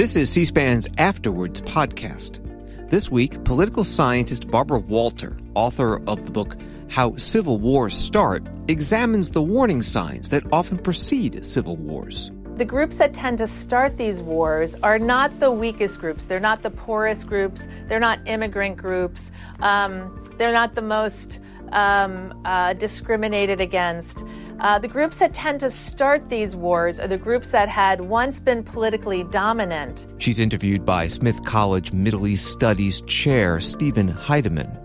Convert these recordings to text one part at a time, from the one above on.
This is C SPAN's Afterwards podcast. This week, political scientist Barbara Walter, author of the book How Civil Wars Start, examines the warning signs that often precede civil wars. The groups that tend to start these wars are not the weakest groups. They're not the poorest groups. They're not immigrant groups. Um, they're not the most um, uh, discriminated against. Uh, the groups that tend to start these wars are the groups that had once been politically dominant. She's interviewed by Smith College Middle East Studies Chair Steven Heydemann.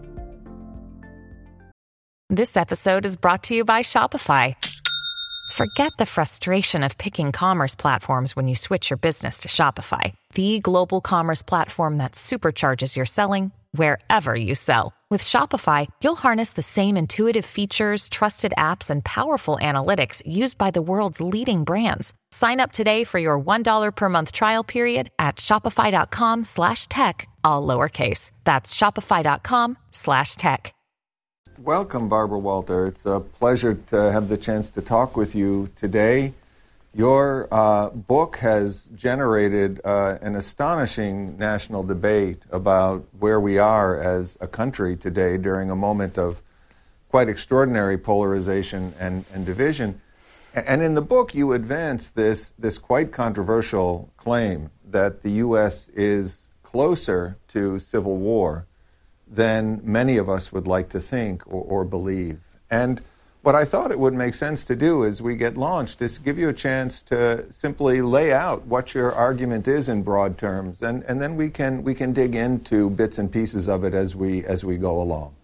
This episode is brought to you by Shopify. Forget the frustration of picking commerce platforms when you switch your business to Shopify, the global commerce platform that supercharges your selling wherever you sell. With Shopify, you'll harness the same intuitive features, trusted apps, and powerful analytics used by the world's leading brands. Sign up today for your $1 per month trial period at shopify.com slash tech, all lowercase. That's shopify.com slash tech. Welcome, Barbara Walter. It's a pleasure to have the chance to talk with you today. Your uh, book has generated uh, an astonishing national debate about where we are as a country today during a moment of quite extraordinary polarization and, and division. And in the book, you advance this, this quite controversial claim that the U.S. is closer to civil war than many of us would like to think or, or believe. And what I thought it would make sense to do as we get launched is give you a chance to simply lay out what your argument is in broad terms, and, and then we can we can dig into bits and pieces of it as we as we go along.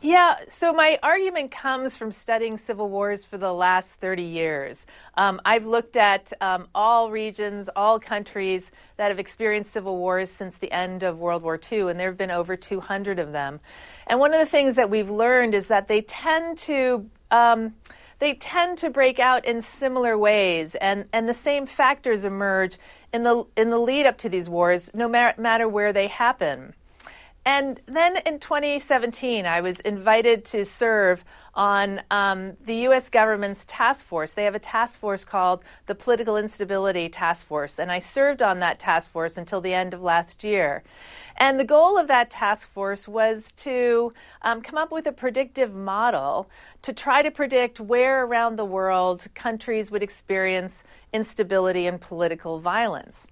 Yeah, so my argument comes from studying civil wars for the last 30 years. Um, I've looked at um, all regions, all countries that have experienced civil wars since the end of World War II, and there have been over 200 of them. And one of the things that we've learned is that they tend to. Um, they tend to break out in similar ways, and, and the same factors emerge in the in the lead up to these wars, no matter where they happen. And then in 2017, I was invited to serve on um, the U.S. government's task force. They have a task force called the Political Instability Task Force, and I served on that task force until the end of last year. And the goal of that task force was to um, come up with a predictive model to try to predict where around the world countries would experience instability and political violence.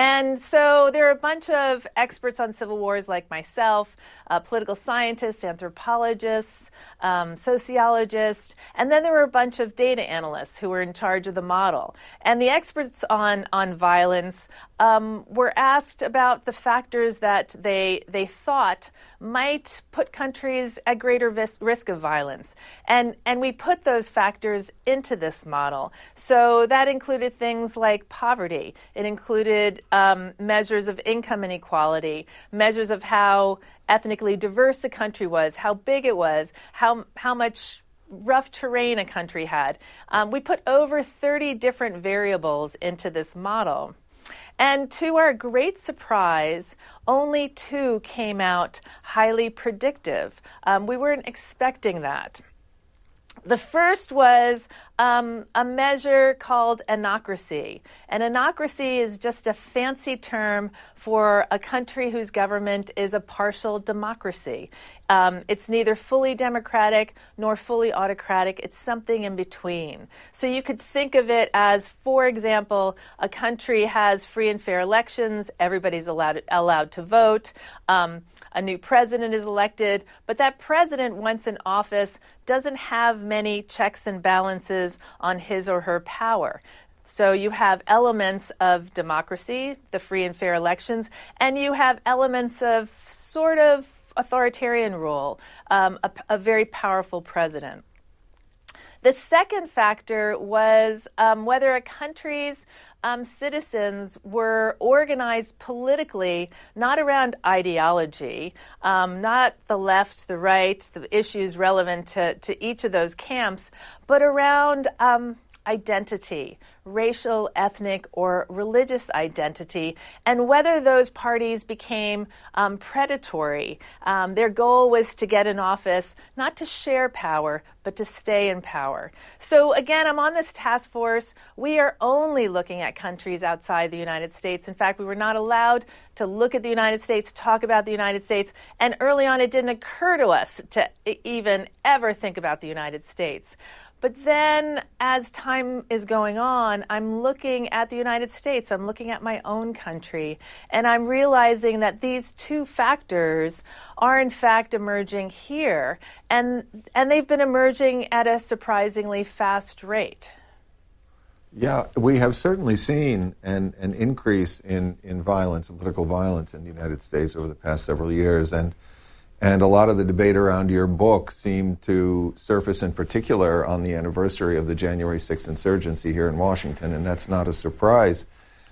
And so there are a bunch of experts on civil wars like myself, uh, political scientists, anthropologists, um, sociologists, and then there were a bunch of data analysts who were in charge of the model. And the experts on, on violence um, were asked about the factors that they, they thought might put countries at greater vis- risk of violence. And, and we put those factors into this model. So that included things like poverty, it included um, measures of income inequality, measures of how ethnically diverse a country was, how big it was, how, how much rough terrain a country had. Um, we put over 30 different variables into this model. And to our great surprise, only two came out highly predictive. Um, we weren't expecting that. The first was um, a measure called anocracy. And anocracy is just a fancy term for a country whose government is a partial democracy. Um, it's neither fully democratic nor fully autocratic, it's something in between. So you could think of it as, for example, a country has free and fair elections, everybody's allowed, allowed to vote. Um, a new president is elected, but that president, once in office, doesn't have many checks and balances on his or her power. So you have elements of democracy, the free and fair elections, and you have elements of sort of authoritarian rule, um, a, a, very powerful president. The second factor was um, whether a country's um, citizens were organized politically, not around ideology, um, not the left, the right, the issues relevant to, to each of those camps, but around um, identity, racial, ethnic, or religious identity, and whether those parties became um, predatory. Um, their goal was to get in office, not to share power, but to stay in power. So, again, I'm on this task force. We are only looking at countries outside the United States. In fact, we were not allowed to look at the United States, talk about the United States, and early on it didn't occur to us to even ever think about the United States. But then, as time is going on, I'm looking at the United States, I'm looking at my own country, and I'm realizing that these two factors are in fact emerging here, and, and they've been emerging at a surprisingly fast rate. Yeah, we have certainly seen an, an increase in, in violence political violence in the United States over the past several years. And and a lot of the debate around your book seemed to surface in particular on the anniversary of the January 6th insurgency here in Washington, and that's not a surprise.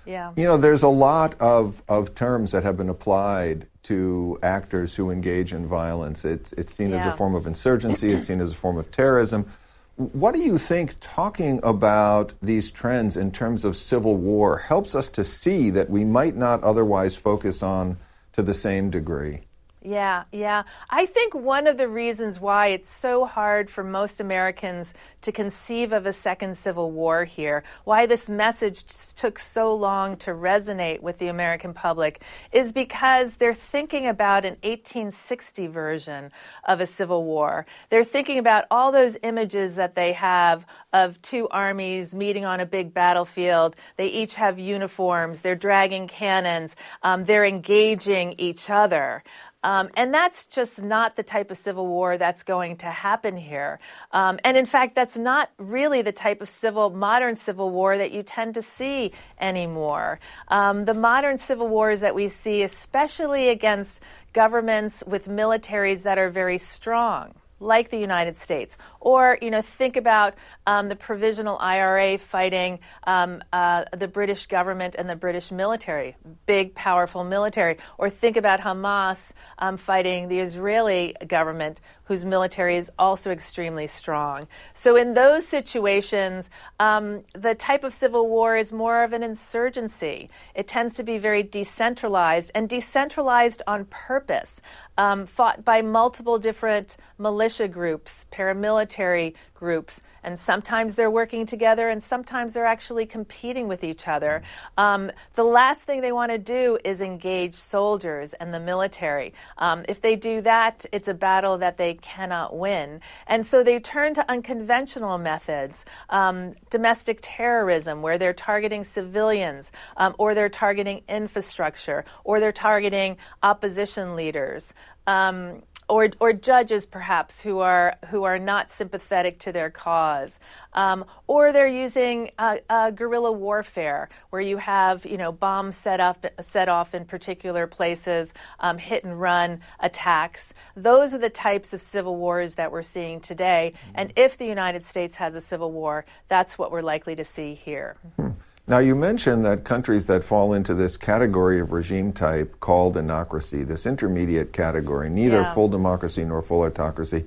Yeah. You know, there's a lot of, of terms that have been applied to actors who engage in violence. It's, it's seen yeah. as a form of insurgency, it's seen as a form of terrorism. What do you think talking about these trends in terms of civil war helps us to see that we might not otherwise focus on to the same degree? Yeah, yeah. I think one of the reasons why it's so hard for most Americans to conceive of a second civil war here, why this message took so long to resonate with the American public, is because they're thinking about an 1860 version of a civil war. They're thinking about all those images that they have of two armies meeting on a big battlefield. They each have uniforms, they're dragging cannons, um, they're engaging each other. Um, and that's just not the type of civil war that's going to happen here. Um, and in fact, that's not really the type of civil, modern civil war that you tend to see anymore. Um, the modern civil wars that we see, especially against governments with militaries that are very strong like the United States. Or, you know, think about um, the provisional IRA fighting um, uh, the British government and the British military, big, powerful military. Or think about Hamas um, fighting the Israeli government, whose military is also extremely strong. So, in those situations, um, the type of civil war is more of an insurgency. It tends to be very decentralized and decentralized on purpose, um, fought by multiple different militia groups, paramilitary groups, and sometimes they're working together and sometimes they're actually competing with each other. Um, the last thing they want to do is engage soldiers and the military. Um, if they do that, it's a battle that they cannot win. And so they turn to unconventional methods, um, domestic terrorism, where they're targeting civilians, um, or they're targeting infrastructure, or they're targeting opposition leaders. Um, or, or judges perhaps who are who are not sympathetic to their cause, um, or they're using uh, uh, guerrilla warfare where you have you know bombs set up set off in particular places, um, hit and run attacks. Those are the types of civil wars that we're seeing today. Mm-hmm. And if the United States has a civil war, that's what we're likely to see here. Mm-hmm. Now, you mentioned that countries that fall into this category of regime type called anocracy, this intermediate category, neither yeah. full democracy nor full autocracy,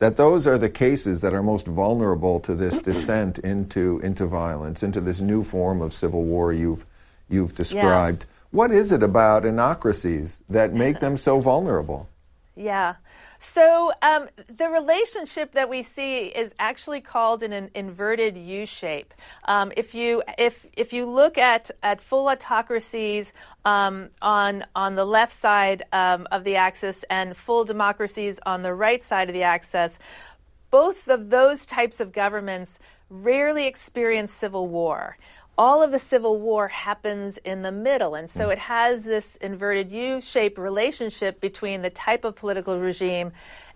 that those are the cases that are most vulnerable to this descent into, into violence, into this new form of civil war you've, you've described. Yeah. What is it about anocracies that make them so vulnerable? Yeah. So um, the relationship that we see is actually called an, an inverted U shape. Um, if you if if you look at at full autocracies um, on on the left side um, of the axis and full democracies on the right side of the axis, both of those types of governments rarely experience civil war all of the Civil War happens in the middle. And so hmm. it has this inverted U shaped relationship between the type of political regime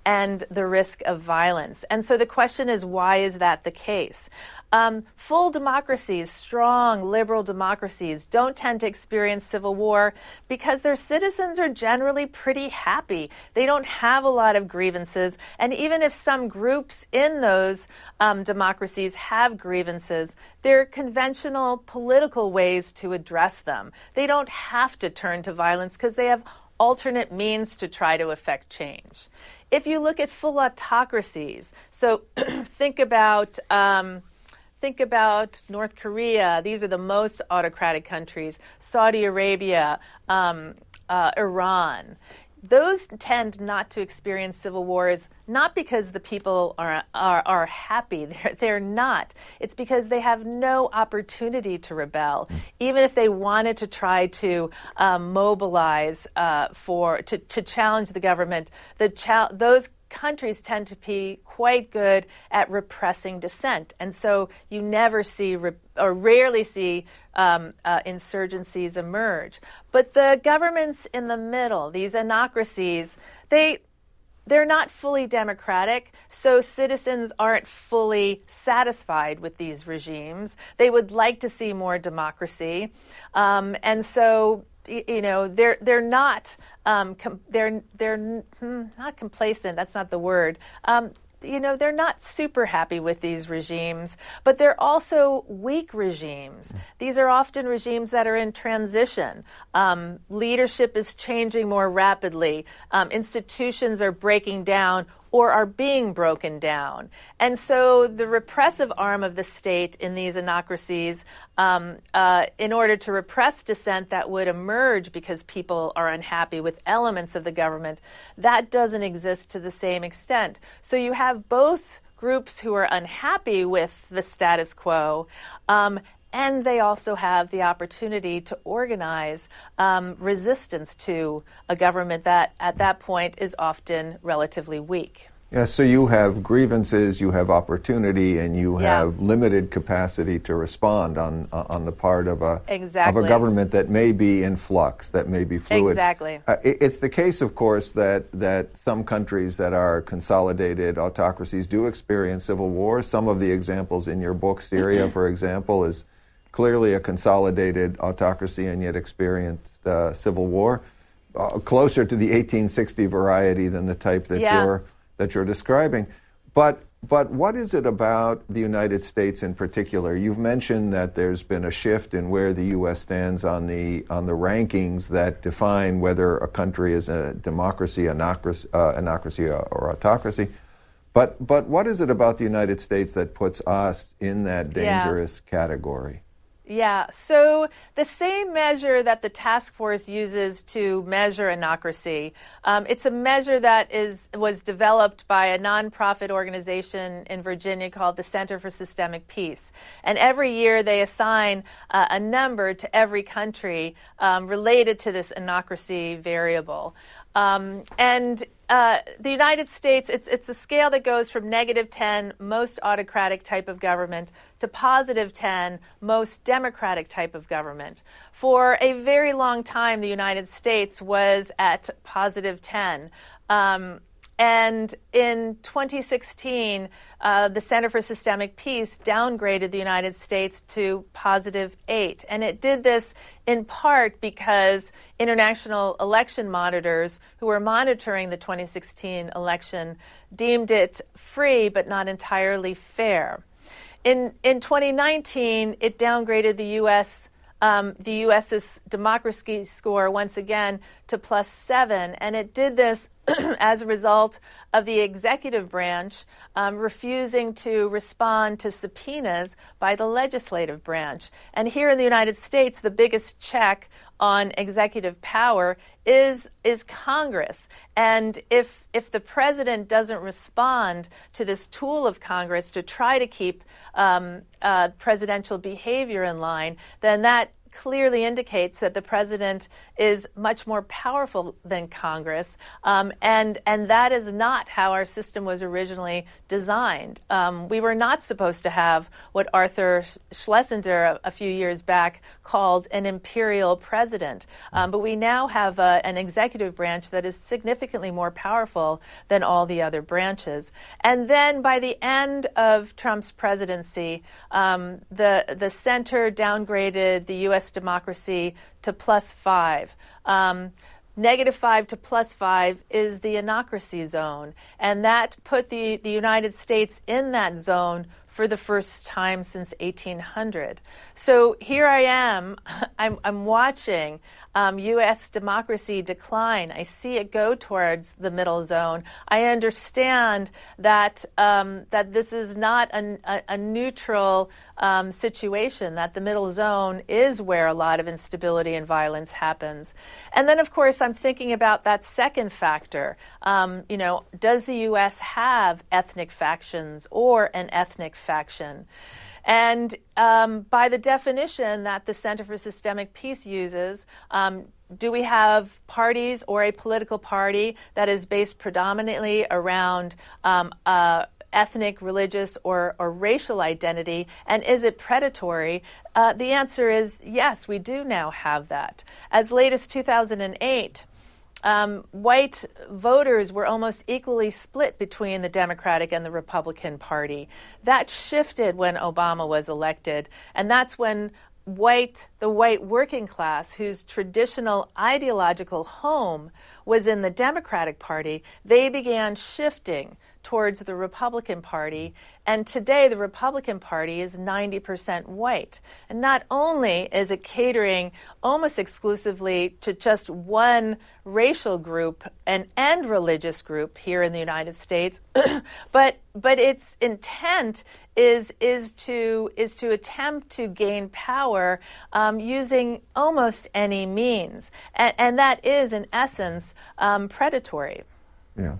and the risk of violence. And so the question is why is that the case? Um, full democracies, strong liberal democracies, don't tend to experience civil war because their citizens are generally pretty happy. They don't have a lot of grievances. And even if some groups in those um, democracies have grievances, there are conventional political ways to address them. They don't have to turn to violence because they have alternate means to try to affect change. If you look at full autocracies, so think about um, think about North Korea. These are the most autocratic countries. Saudi Arabia, um, uh, Iran those tend not to experience civil wars not because the people are are, are happy. They're, they're not. It's because they have no opportunity to rebel. Even if they wanted to try to um, mobilize uh, for to, to challenge the government the cha- those countries tend to be quite good at repressing dissent. And so you never see re- or rarely see um, uh, insurgencies emerge. But the governments in the middle, these anocracies, they they're not fully democratic, so citizens aren't fully satisfied with these regimes. They would like to see more democracy, um, and so you know they're they're not um, com- they're they're hmm, not complacent. That's not the word. Um, you know they're not super happy with these regimes, but they're also weak regimes. These are often regimes that are in transition. Um, leadership is changing more rapidly. Um, institutions are breaking down or are being broken down. And so the repressive arm of the state in these anocracies, um, uh, in order to repress dissent that would emerge because people are unhappy with elements of the government, that doesn't exist to the same extent. So you have both groups who are unhappy with the status quo. Um, and they also have the opportunity to organize um, resistance to a government that, at that point, is often relatively weak. Yeah, so you have grievances, you have opportunity, and you Yeah. have limited capacity to respond on on the part of a Exactly. of a government that may be in flux, that may be fluid. Exactly. Uh, it- it's the case, of course, that that some countries that are consolidated autocracies do experience civil war. Some of the examples in your book, Syria, for example, is clearly a consolidated autocracy and yet experienced uh, civil war, uh, closer to the 1860 variety than the type that Yeah. you're that you're describing. But but what is it about the United States in particular? You've mentioned that there's been a shift in where the U.S. stands on the on the rankings that define whether a country is a democracy, anocracy, uh, anocracy or autocracy. But but what is it about the United States that puts us in that Yeah. dangerous category? Yeah, so the same measure that the task force uses to measure anocracy, um, it's a measure that is was developed by a nonprofit organization in Virginia called the Center for Systemic Peace, and every year they assign uh, a number to every country um, related to this anocracy variable. Um, and uh, the United States, it's, it's a scale that goes from negative 10, most autocratic type of government, to positive 10, most democratic type of government. For a very long time, the United States was at positive 10. Um, and in 2016, uh, the Center for Systemic Peace downgraded the United States to positive eight. And it did this in part because international election monitors who were monitoring the 2016 election deemed it free but not entirely fair. In, in 2019, it downgraded the U.S um, the U.S.'s democracy score once again to plus seven, and it did this as a result of the executive branch um, refusing to respond to subpoenas by the legislative branch. And here in the United States, the biggest check on executive power is is Congress. And if if the president doesn't respond to this tool of Congress to try to keep um, uh, presidential behavior in line, then that clearly indicates that the president is much more powerful than Congress, um, and and that is not how our system was originally designed. Um, we were not supposed to have what Arthur Schlesinger a, a few years back called an imperial president, um, but we now have a, an executive branch that is significantly more powerful than all the other branches. And then by the end of Trump's presidency, um, the the center downgraded the U.S. democracy to plus five. Um, negative five to plus five is the anocracy zone, and that put the, the United States in that zone for the first time since 1800. So here I am, I'm, I'm watching um, U.S. democracy decline. I see it go towards the middle zone. I understand that um, that this is not a, a, a neutral um, situation. That the middle zone is where a lot of instability and violence happens. And then, of course, I'm thinking about that second factor. Um, you know, does the U.S. have ethnic factions or an ethnic faction? And um, by the definition that the Center for Systemic Peace uses, um, do we have parties or a political party that is based predominantly around um, uh, ethnic, religious, or, or, racial identity? And is it predatory? Uh, the answer is yes, we do now have that. As late as 2008, um, white voters were almost equally split between the Democratic and the Republican Party. That shifted when Obama was elected, and that's when white the white working class whose traditional ideological home was in the Democratic Party, they began shifting towards the Republican Party. And today, the Republican Party is 90% white. And not only is it catering almost exclusively to just one racial group and, and religious group here in the United States, but, but its intent is, is, to, is to attempt to gain power um, using almost any means. And, and, that is, in essence, um, predatory. Yeah.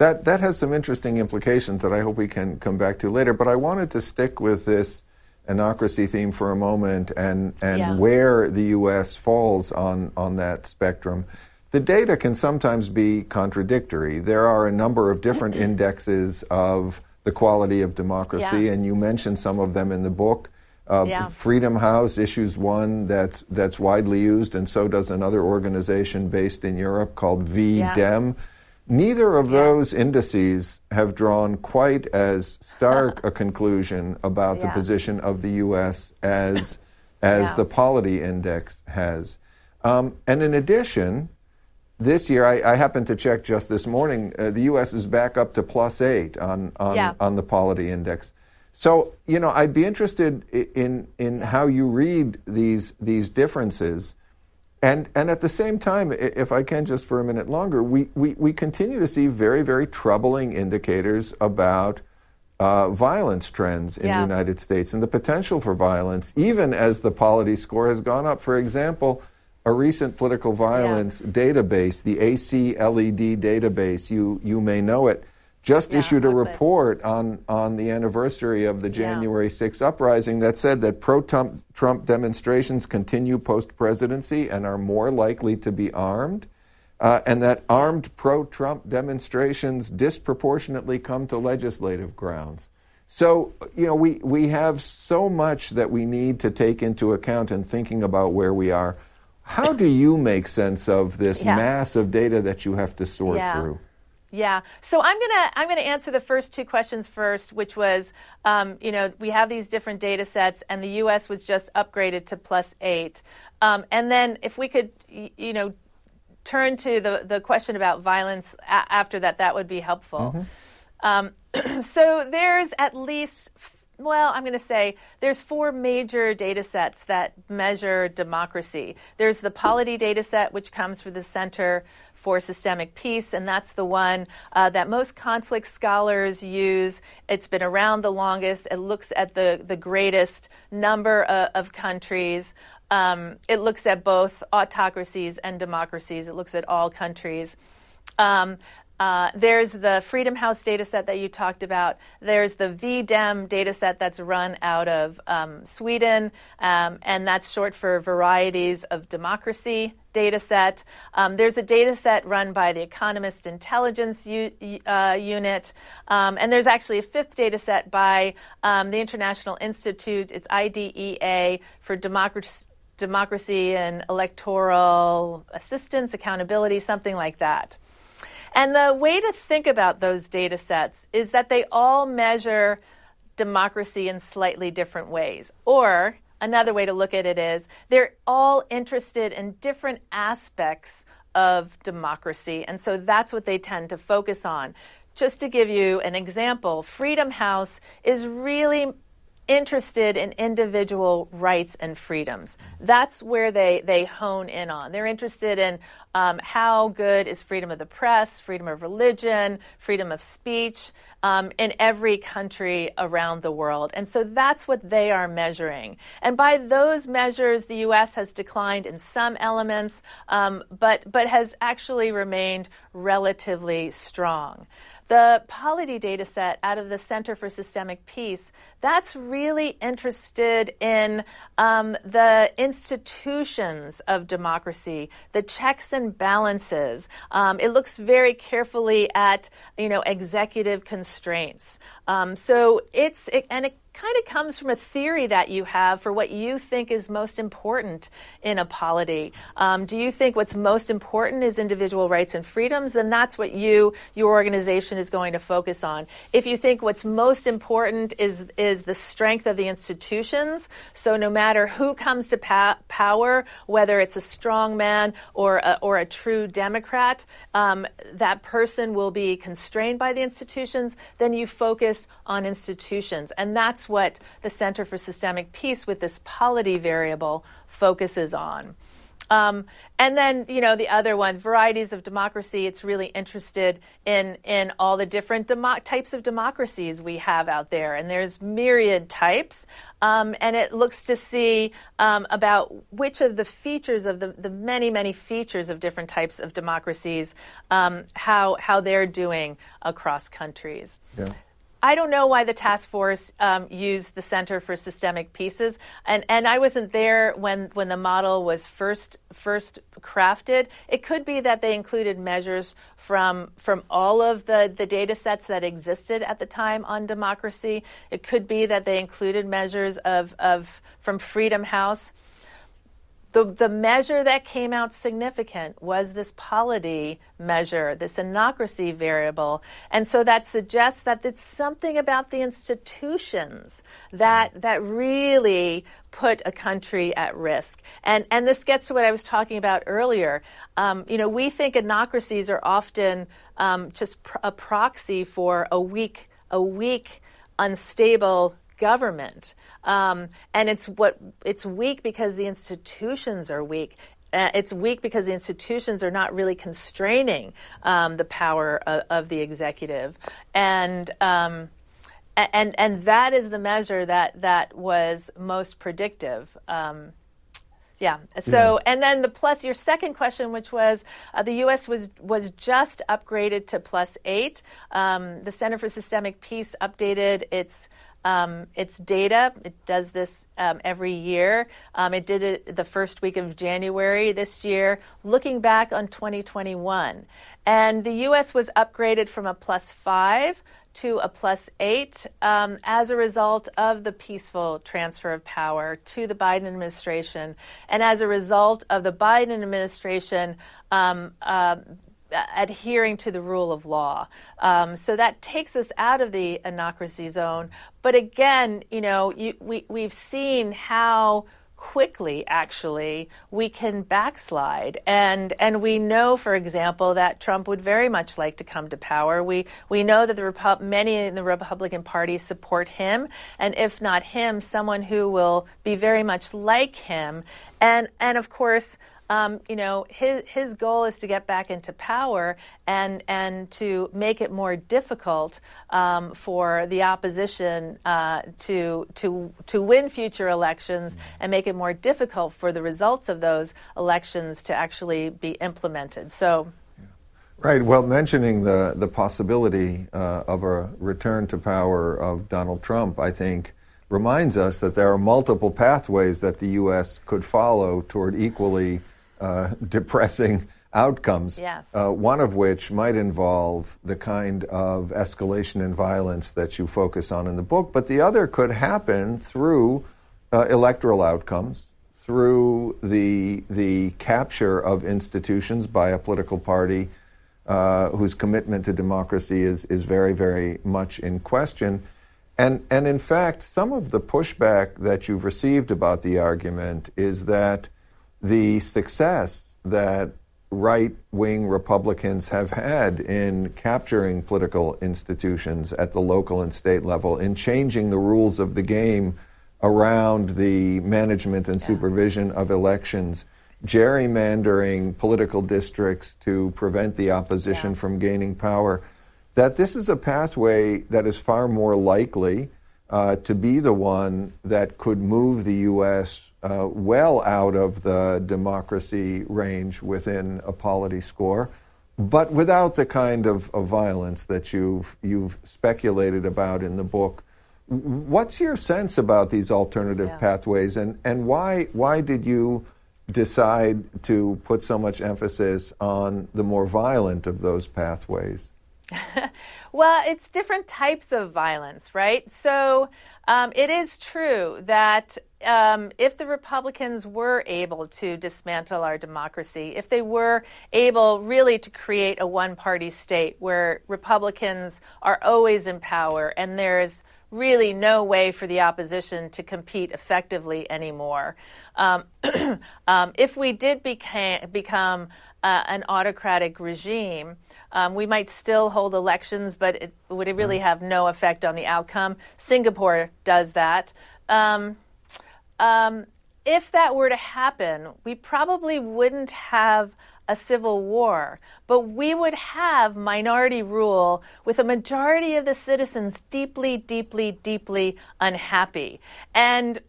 That, that has some interesting implications that I hope we can come back to later. But I wanted to stick with this anocracy theme for a moment and, and yeah. where the U.S. falls on, on that spectrum. The data can sometimes be contradictory. There are a number of different indexes of the quality of democracy, yeah. and you mentioned some of them in the book. Uh, yeah. Freedom House issues one that's that's widely used, and so does another organization based in Europe called V-Dem. Yeah. Neither of yeah. those indices have drawn quite as stark a conclusion about yeah. the position of the U.S. as as yeah. the Polity Index has. Um, and in addition, this year I, I, happened to check just this morning. Uh, the U.S. is back up to plus eight on on, on the Polity Index. So you know, I'd be interested in in how you read these these differences. And, and at the same time, if I can just for a minute longer, we, we, we continue to see very, very troubling indicators about uh, violence trends in yeah. the United States and the potential for violence, even as the polity score has gone up. For example, a recent political violence yeah. database, the ACLED database, you, you may know it, just yeah, issued a report on, on the anniversary of the January yeah. 6th uprising that said that pro Trump demonstrations continue post presidency and are more likely to be armed, uh, and that armed pro Trump demonstrations disproportionately come to legislative grounds. So, you know, we, we have so much that we need to take into account in thinking about where we are. How do you make sense of this yeah. mass of data that you have to sort through? Yeah. So I'm gonna I'm gonna answer the first two questions first, which was, um, you know, we have these different data sets, and the U.S. was just upgraded to plus eight. Um, and then if we could, you know, turn to the the question about violence a- after that, that would be helpful. Mm-hmm. Um, so there's at least well, I'm going to say there's four major data sets that measure democracy. There's the Polity data set, which comes from the Center for Systemic Peace, and that's the one uh, that most conflict scholars use. It's been around the longest. It looks at the, the greatest number of, of countries. Um, it looks at both autocracies and democracies. It looks at all countries. Um, uh, there's the Freedom House data set that you talked about. There's the V-Dem data set that's run out of um, Sweden, um, and that's short for Varieties of Democracy data set. Um, there's a data set run by the Economist Intelligence U- uh, Unit, um, and there's actually a fifth data set by um, the International Institute. It's IDEA for Democracy democracy and electoral assistance, accountability, something like that. And the way to think about those data sets is that they all measure democracy in slightly different ways. Or another way to look at it is they're all interested in different aspects of democracy. And so that's what they tend to focus on. just to give you an example, Freedom House is really interested in individual rights and freedoms. That's where they, they hone in on. They're interested in um, how good is freedom of the press, freedom of religion, freedom of speech um, in every country around the world. And so that's what they are measuring. And by those measures, the U.S. has declined in some elements, um, but, but has actually remained relatively strong. The Polity data set out of the Center for Systemic Peace, that's really interested in um, the institutions of democracy, the checks and balances. Um, it looks very carefully at, you know, executive constraints. Um, so it's, it, and it kind of comes from a theory that you have for what you think is most important in a polity. Um, do you think what's most important is individual rights and freedoms? Then that's what you, your organization, is going to focus on. If you think what's most important is is the strength of the institutions, so no matter who comes to pa- power, whether it's a strong man or a, or a true Democrat, um, that person will be constrained by the institutions. Then you focus on institutions, and that's what the Center for Systemic Peace with this polity variable focuses on. Um, and then, you know, the other one, varieties of democracy. It's really interested in in all the different demo- types of democracies we have out there, and there's myriad types. Um, and it looks to see um, about which of the features of the, the many many features of different types of democracies, um, how how they're doing across countries. Yeah. I don't know why the task force um, used the Center for Systemic Peace's, and and I wasn't there when when the model was first first crafted. It could be that they included measures from from all of the the data sets that existed at the time on democracy. It could be that they included measures of of from Freedom House the, the measure that came out significant was this polity measure, this anocracy variable. And so that suggests that it's something about the institutions that, that really put a country at risk. And, and this gets to what I was talking about earlier. Um, you know, we think anocracies are often um, just pr- a proxy for a weak, a weak, unstable government. Um, and it's what it's weak because the institutions are weak. Uh, it's weak because the institutions are not really constraining um, the power of, of, the executive, and um, and and that is the measure that that was most predictive. Um, yeah. So, yeah. and then the plus your second question, which was uh, the U.S. was was just upgraded to plus eight. Um, the Center for Systemic Peace updated its um, its data. It does this um, every year. Um, it did it the first week of January this year, looking back on 2021. And the U.S. was upgraded from a plus five to a plus eight um, as a result of the peaceful transfer of power to the Biden administration, and as a result of the Biden administration um, uh, adhering to the rule of law. Um, so that takes us out of the anocracy zone. But again, you know, you, we, we've seen how quickly actually we can backslide and and we know for example that Trump would very much like to come to power we we know that the Repu- many in the Republican party support him and if not him someone who will be very much like him and and of course um, you know, his his goal is to get back into power and and to make it more difficult um, for the opposition uh, to to to win future elections and make it more difficult for the results of those elections to actually be implemented. So. Right. Well, mentioning the the possibility uh, of a return to power of Donald Trump, I think reminds us that there are multiple pathways that the U.S. could follow toward equally uh, depressing outcomes. Yes. Uh, one of which might involve the kind of escalation in violence that you focus on in the book, but the other could happen through uh, electoral outcomes, through the the capture of institutions by a political party uh, whose commitment to democracy is is very very much in question. And, and in fact, some of the pushback that you've received about the argument is that the success that right wing Republicans have had in capturing political institutions at the local and state level, in changing the rules of the game around the management and supervision of elections, gerrymandering political districts to prevent the opposition yeah. from gaining power, that this is a pathway that is far more likely uh, to be the one that could move the U.S. Uh, well out of the democracy range within a polity score, but without the kind of, of violence that you've, you've speculated about in the book. What's your sense about these alternative yeah. pathways, and, and why, why did you decide to put so much emphasis on the more violent of those pathways? well, it's different types of violence, right? So um, it is true that um, if the Republicans were able to dismantle our democracy, if they were able really to create a one party state where Republicans are always in power and there's really no way for the opposition to compete effectively anymore. Um, um, if we did become uh, an autocratic regime, um, we might still hold elections, but it would really have no effect on the outcome. Singapore does that. Um, um, if that were to happen, we probably wouldn't have a civil war, but we would have minority rule with a majority of the citizens deeply, deeply, deeply unhappy. And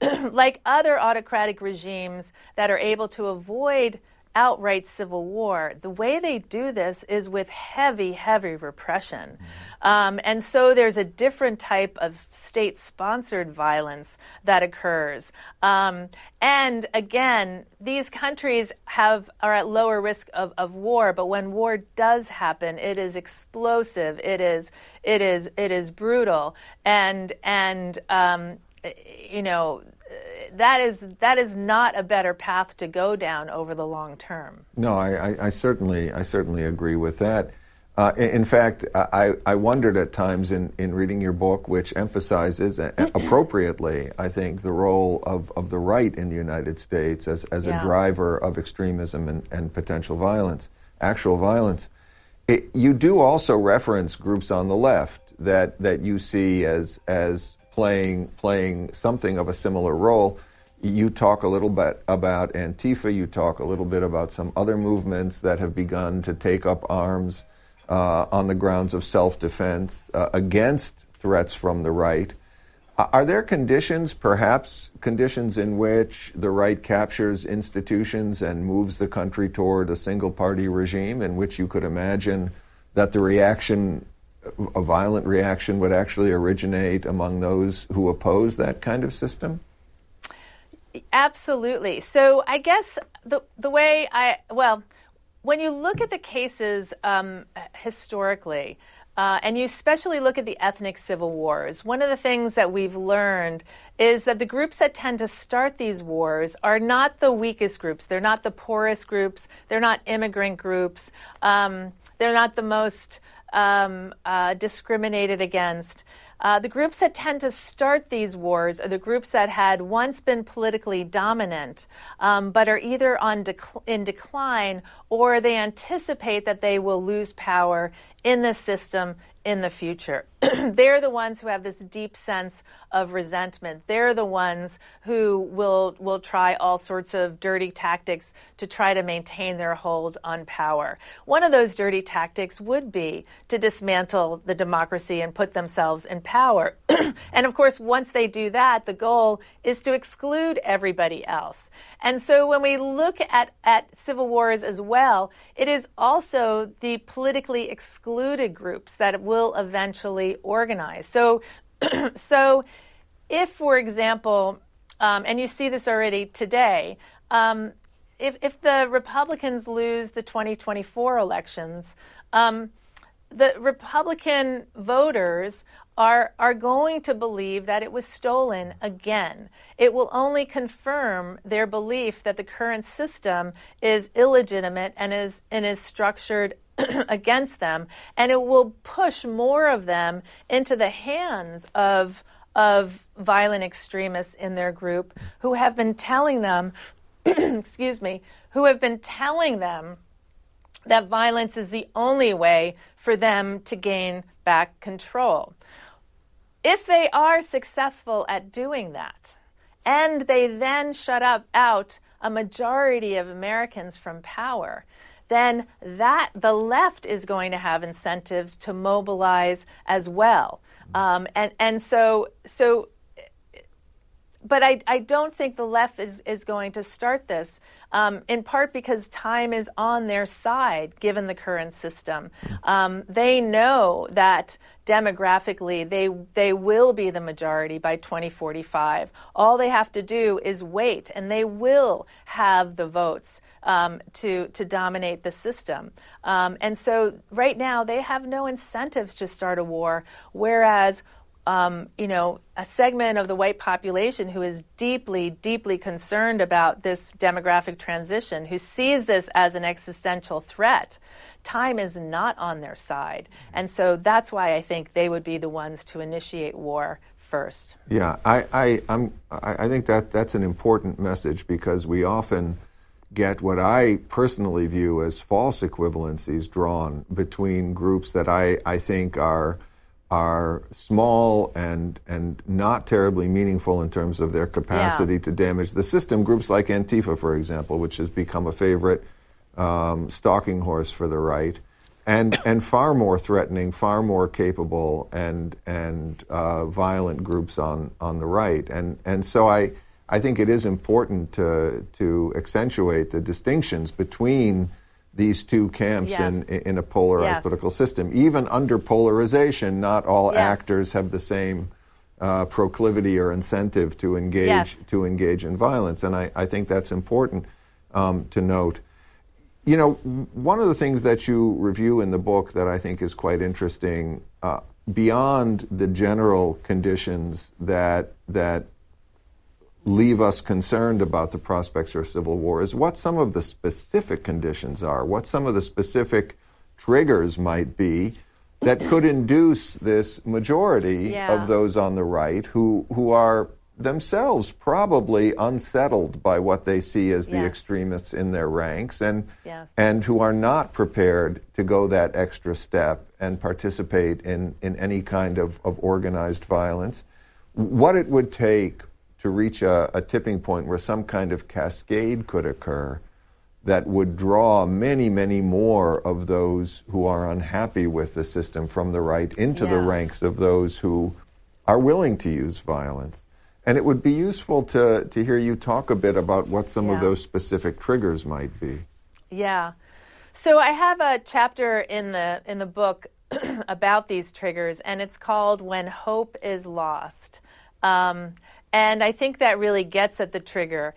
like other autocratic regimes that are able to avoid outright civil war. The way they do this is with heavy, heavy repression. Um, and so there's a different type of state sponsored violence that occurs. Um, and again, these countries have are at lower risk of, of war, but when war does happen, it is explosive, it is it is it is brutal and and um, you know that is that is not a better path to go down over the long term. No, I, I, I certainly I certainly agree with that. Uh, in fact, I, I wondered at times in, in reading your book, which emphasizes appropriately, I think, the role of, of the right in the United States as, as yeah. a driver of extremism and, and potential violence, actual violence. It, you do also reference groups on the left that, that you see as, as playing playing something of a similar role. You talk a little bit about Antifa. You talk a little bit about some other movements that have begun to take up arms uh, on the grounds of self-defense uh, against threats from the right. Are there conditions, perhaps conditions in which the right captures institutions and moves the country toward a single party regime in which you could imagine that the reaction a violent reaction would actually originate among those who oppose that kind of system? Absolutely. So I guess the the way I well, when you look at the cases um, historically. Uh, and you especially look at the ethnic civil wars. One of the things that we've learned is that the groups that tend to start these wars are not the weakest groups. They're not the poorest groups. They're not immigrant groups. Um, they're not the most um, uh, discriminated against. Uh, the groups that tend to start these wars are the groups that had once been politically dominant, um, but are either dec- in decline or they anticipate that they will lose power in the system in the future. They're the ones who have this deep sense of resentment. They're the ones who will will try all sorts of dirty tactics to try to maintain their hold on power. One of those dirty tactics would be to dismantle the democracy and put themselves in power. and of course, once they do that, the goal is to exclude everybody else. And so when we look at, at civil wars as well, it is also the politically excluded groups that will eventually organize. So, so if, for example, um, and you see this already today, um, if, if the Republicans lose the 2024 elections, um, the Republican voters are, are going to believe that it was stolen again. It will only confirm their belief that the current system is illegitimate and is, and is structured against them, and it will push more of them into the hands of, of violent extremists in their group who have been telling them, excuse me, who have been telling them that violence is the only way for them to gain back control. If they are successful at doing that, and they then shut up out a majority of Americans from power, then that the left is going to have incentives to mobilize as well. Um, and and so so but I, I don't think the left is, is going to start this, um, in part because time is on their side given the current system. Um, they know that demographically they, they will be the majority by 2045. All they have to do is wait, and they will have the votes um, to, to dominate the system. Um, and so right now they have no incentives to start a war, whereas um, you know, a segment of the white population who is deeply, deeply concerned about this demographic transition, who sees this as an existential threat, time is not on their side. And so that's why I think they would be the ones to initiate war first. Yeah, I, I, I'm, I think that that's an important message because we often get what I personally view as false equivalencies drawn between groups that I, I think are are small and and not terribly meaningful in terms of their capacity yeah. to damage the system. Groups like Antifa, for example, which has become a favorite um, stalking horse for the right, and and far more threatening, far more capable and and uh, violent groups on on the right. And and so I I think it is important to to accentuate the distinctions between these two camps yes. in, in a polarized yes. political system. Even under polarization, not all yes. actors have the same uh, proclivity or incentive to engage to engage in violence, and I, I think that's important um, to note. You know, one of the things that you review in the book that I think is quite interesting, uh, beyond the general conditions that that leave us concerned about the prospects for civil war is what some of the specific conditions are, what some of the specific triggers might be that could induce this majority yeah. of those on the right who who are themselves probably unsettled by what they see as the yes. extremists in their ranks and yes. and who are not prepared to go that extra step and participate in, in any kind of, of organized violence. What it would take to reach a, a tipping point where some kind of cascade could occur that would draw many, many more of those who are unhappy with the system from the right into yeah. the ranks of those who are willing to use violence. And it would be useful to, to hear you talk a bit about what some yeah. of those specific triggers might be. Yeah. So I have a chapter in the in the book about these triggers, and it's called "When Hope Is Lost." Um, and I think that really gets at the trigger.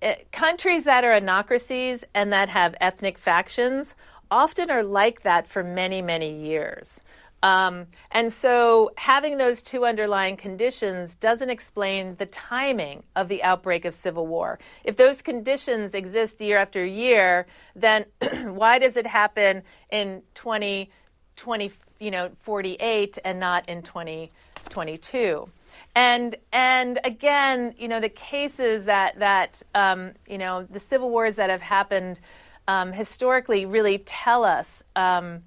It, uh, countries that are anocracies and that have ethnic factions often are like that for many, many years. Um, and so having those two underlying conditions doesn't explain the timing of the outbreak of civil war. If those conditions exist year after year, then why does it happen in 20, 20, you know, 48 and not in 2022? And and again, you know, the cases that that um, you know the civil wars that have happened um, historically really tell us um,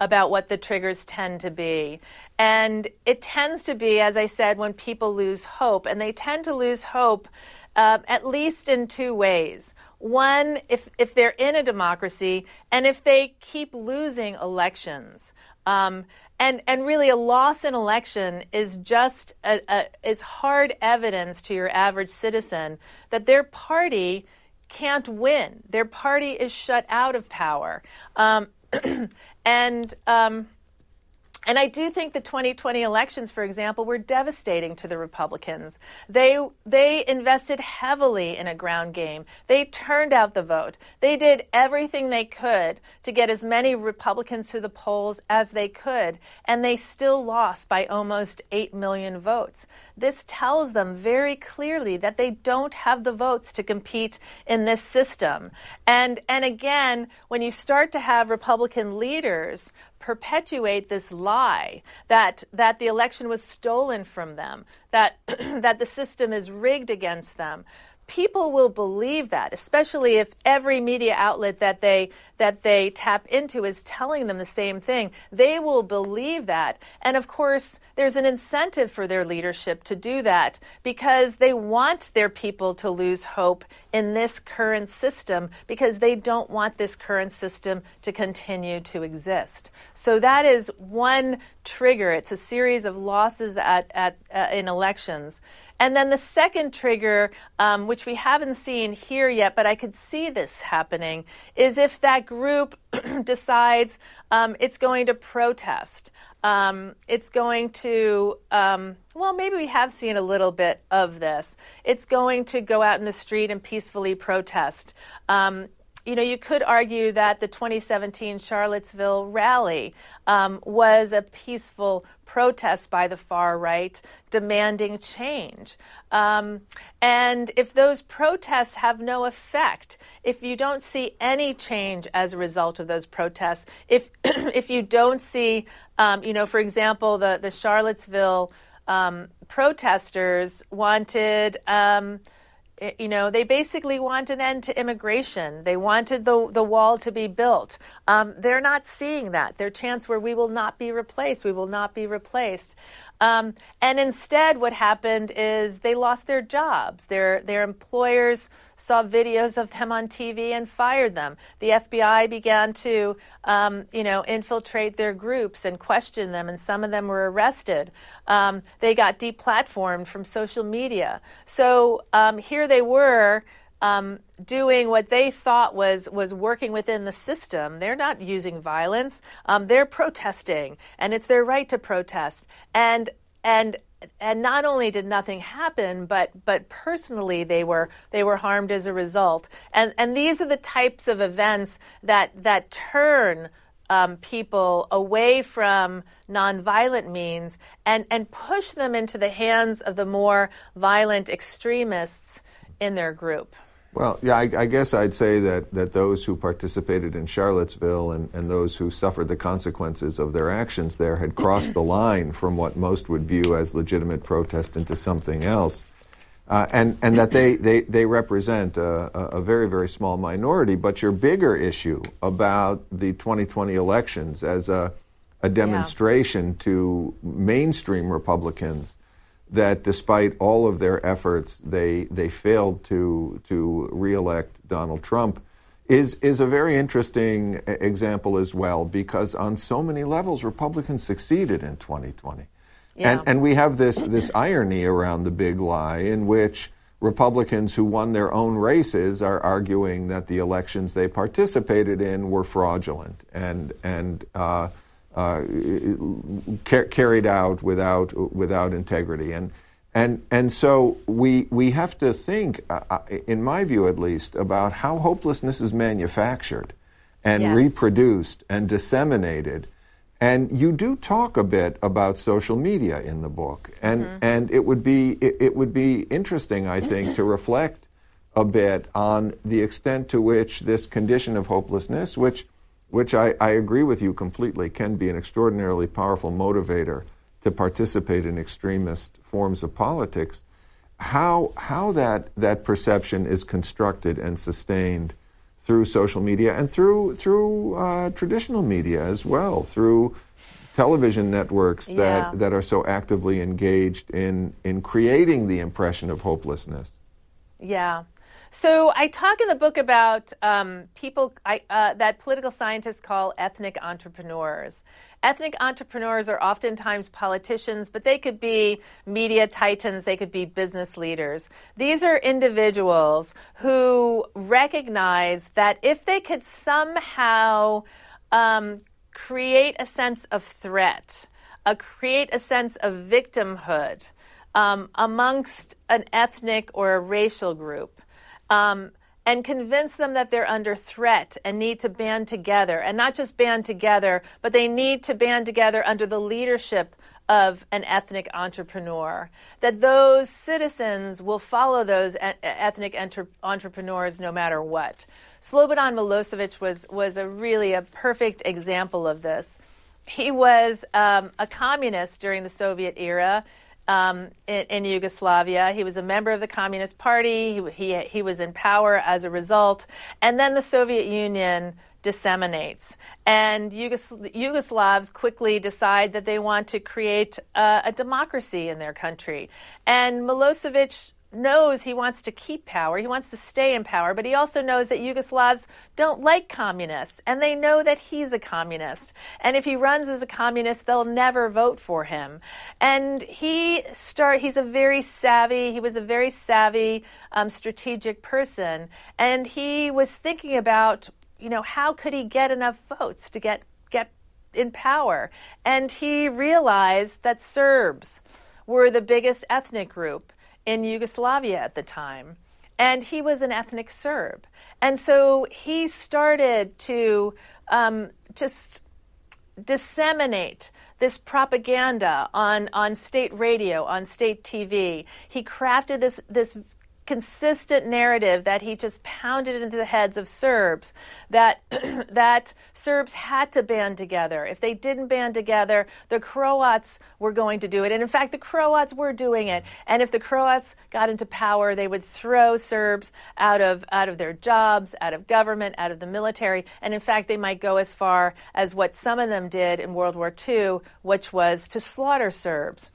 about what the triggers tend to be, and it tends to be, as I said, when people lose hope, and they tend to lose hope uh, at least in two ways. One, if if they're in a democracy, and if they keep losing elections. Um, and and really a loss in election is just a, a, is hard evidence to your average citizen that their party can't win. Their party is shut out of power, um, and um, and I do think the 2020 elections, for example, were devastating to the Republicans. They they invested heavily in a ground game. They turned out the vote. They did everything they could to get as many Republicans to the polls as they could, and they still lost by almost 8 million votes. This tells them very clearly that they don't have the votes to compete in this system. And and again, when you start to have Republican leaders perpetuate this lie that that the election was stolen from them, that that the system is rigged against them. people will believe that, especially if every media outlet that they that they tap into is telling them the same thing. They will believe that. And of course, there's an incentive for their leadership to do that because they want their people to lose hope in this current system because they don't want this current system to continue to exist. So that is one trigger. It's a series of losses at, at uh, in elections. And then the second trigger, um, which we haven't seen here yet, but I could see this happening, is if that group decides um, it's going to protest. Um, it's going to, um, well, maybe we have seen a little bit of this. It's going to go out in the street and peacefully protest. Um, you know, you could argue that the 2017 Charlottesville rally um, was a peaceful protest by the far right demanding change. Um, and if those protests have no effect, if you don't see any change as a result of those protests, if if you don't see, um, you know, for example, the the Charlottesville um, protesters wanted um, you know, they basically want an end to immigration. They wanted the, the wall to be built. Um, they're not seeing that. Their chance where we will not be replaced. We will not be replaced. Um, and instead, what happened is they lost their jobs. Their, their employers saw videos of them on TV and fired them. The FBI began to, um, you know, infiltrate their groups and question them, and some of them were arrested. Um, they got deplatformed from social media. So um, here they were. Um, doing what they thought was was working within the system. They're not using violence. Um, they're protesting, and it's their right to protest. And and and not only did nothing happen, but but personally they were they were harmed as a result. And and these are the types of events that that turn um, people away from nonviolent means and and push them into the hands of the more violent extremists in their group. Well, yeah, I, I, guess I'd say that, that those who participated in Charlottesville and, and those who suffered the consequences of their actions there had crossed the line from what most would view as legitimate protest into something else. Uh, and, and that they, they, they represent a, a, very, very small minority. But your bigger issue about the 2020 elections as a, a demonstration yeah. to mainstream Republicans that despite all of their efforts, they they failed to to reelect Donald Trump is is a very interesting example as well because on so many levels Republicans succeeded in 2020. Yeah. And and we have this this irony around the big lie in which Republicans who won their own races are arguing that the elections they participated in were fraudulent and and uh, uh, car- carried out without without integrity and and and so we we have to think uh, uh, in my view at least about how hopelessness is manufactured and yes. reproduced and disseminated and you do talk a bit about social media in the book and mm-hmm. and it would be it, it would be interesting i think to reflect a bit on the extent to which this condition of hopelessness which which I, I agree with you completely, can be an extraordinarily powerful motivator to participate in extremist forms of politics. How, how that, that perception is constructed and sustained through social media and through, through uh, traditional media as well, through television networks that, yeah. that are so actively engaged in, in creating the impression of hopelessness. Yeah. So I talk in the book about um, people I, uh, that political scientists call ethnic entrepreneurs. Ethnic entrepreneurs are oftentimes politicians, but they could be media titans, they could be business leaders. These are individuals who recognize that if they could somehow um, create a sense of threat, create a sense of victimhood um, amongst an ethnic or a racial group, um, and convince them that they're under threat and need to band together. And not just band together, but they need to band together under the leadership of an ethnic entrepreneur. That those citizens will follow those ethnic entre- entrepreneurs no matter what. Slobodan Milosevic was, was a really a perfect example of this. He was um, a communist during the Soviet era. Um, in, in, Yugoslavia. He was a member of the Communist Party. He, he, he was in power as a result. And then the Soviet Union disseminates. And Yugos- Yugoslavs quickly decide that they want to create a democracy in their country. And Milosevic knows he wants to keep power, he wants to stay in power, but he also knows that Yugoslavs don't like communists, and they know that he's a communist. And if he runs as a communist, they'll never vote for him. And he start he's a very savvy, he was a very savvy, um, strategic person, and he was thinking about you know, how could he get enough votes to get get in power? And he realized that Serbs were the biggest ethnic group in Yugoslavia at the time. And he was an ethnic Serb. And so he started to um, just disseminate this propaganda on, on state radio, on state TV. He crafted this, this consistent narrative that he just pounded into the heads of Serbs that that Serbs had to band together. If they didn't band together, the Croats were going to do it. And in fact, the Croats were doing it. And if the Croats got into power, they would throw Serbs out of out of their jobs, out of government, out of the military. And in fact, they might go as far as what some of them did in World War II, which was to slaughter Serbs.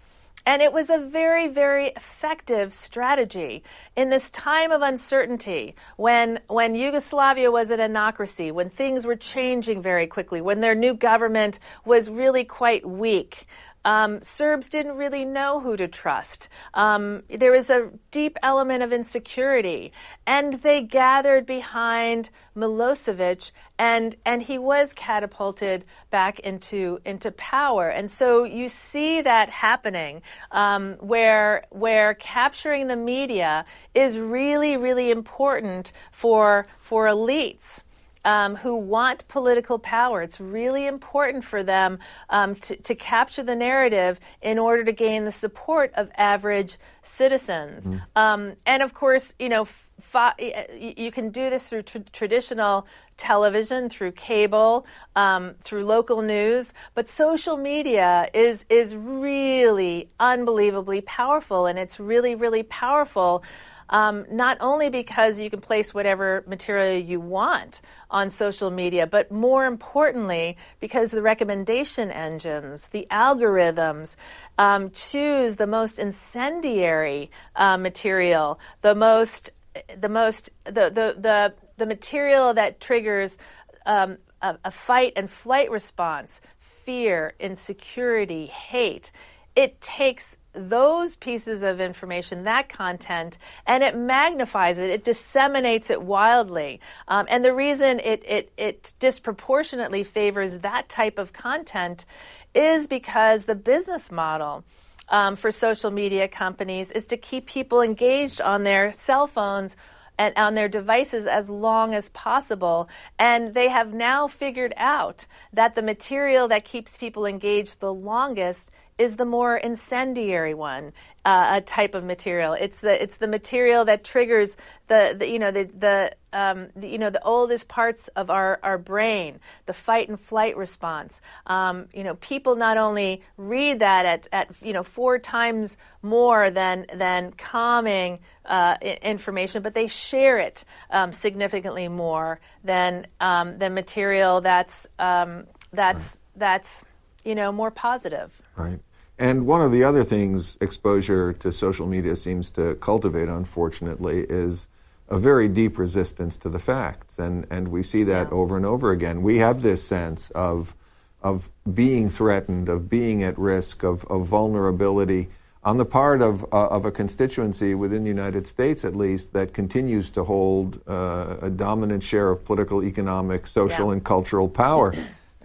And it was a very, very effective strategy in this time of uncertainty when, when Yugoslavia was an anocracy, when things were changing very quickly, when their new government was really quite weak. Um, Serbs didn't really know who to trust. Um, there was a deep element of insecurity, and they gathered behind Milosevic, and and he was catapulted back into into power. And so you see that happening, um, where where capturing the media is really really important for for elites um, who want political power. It's really important for them um, to, to, capture the narrative in order to gain the support of average citizens. Mm. Um, and of course, you know, fa- you can do this through tr- traditional television, through cable, um, through local news, but social media is is really unbelievably powerful, and it's really really powerful um, not only because you can place whatever material you want on social media, but more importantly, because the recommendation engines, the algorithms, um, choose the most incendiary uh, material, the most, the most, the the the, the material that triggers um, a, a fight and flight response, fear, insecurity, hate. It takes those pieces of information, that content, and it magnifies it, it disseminates it wildly. Um, and the reason it, it, it disproportionately favors that type of content is because the business model. Um, for social media companies is to keep people engaged on their cell phones and on their devices as long as possible. And they have now figured out that the material that keeps people engaged the longest is the more incendiary one, uh, a type of material. It's the it's the material that triggers the, the you know the the, um, the, you know the oldest parts of our, our brain, the fight and flight response. Um, you know, people not only read that at, at you know four times more than than calming uh, information, but they share it um, significantly more than um, than material that's um, that's right. that's you know more positive. Right. And one of the other things exposure to social media seems to cultivate, unfortunately, is a very deep resistance to the facts. And, and we see that yeah. over and over again. We have this sense of, of being threatened, of being at risk, of, of vulnerability on the part of, uh, of a constituency within the United States, at least, that continues to hold uh, a dominant share of political, economic, social, yeah. and cultural power.